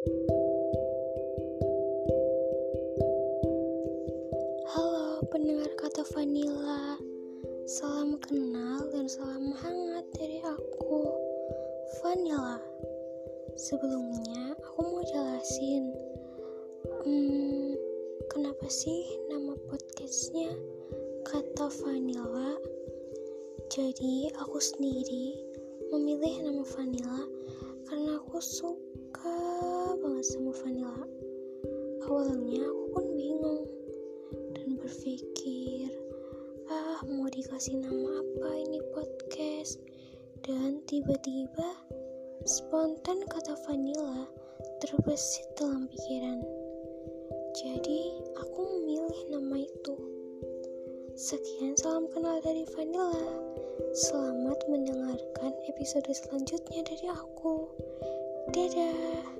Halo pendengar kata Vanilla. Salam kenal dan salam hangat dari aku Vanilla. Sebelumnya aku mau jelasin hmm, Kenapa sih nama podcastnya kata Vanilla? Jadi aku sendiri memilih nama Vanilla Karena aku suka Awalnya aku pun bingung dan berpikir, ah mau dikasih nama apa ini podcast? Dan tiba-tiba spontan kata Vanilla terbesit dalam pikiran. Jadi aku memilih nama itu. Sekian salam kenal dari Vanilla. Selamat mendengarkan episode selanjutnya dari aku. Dadah.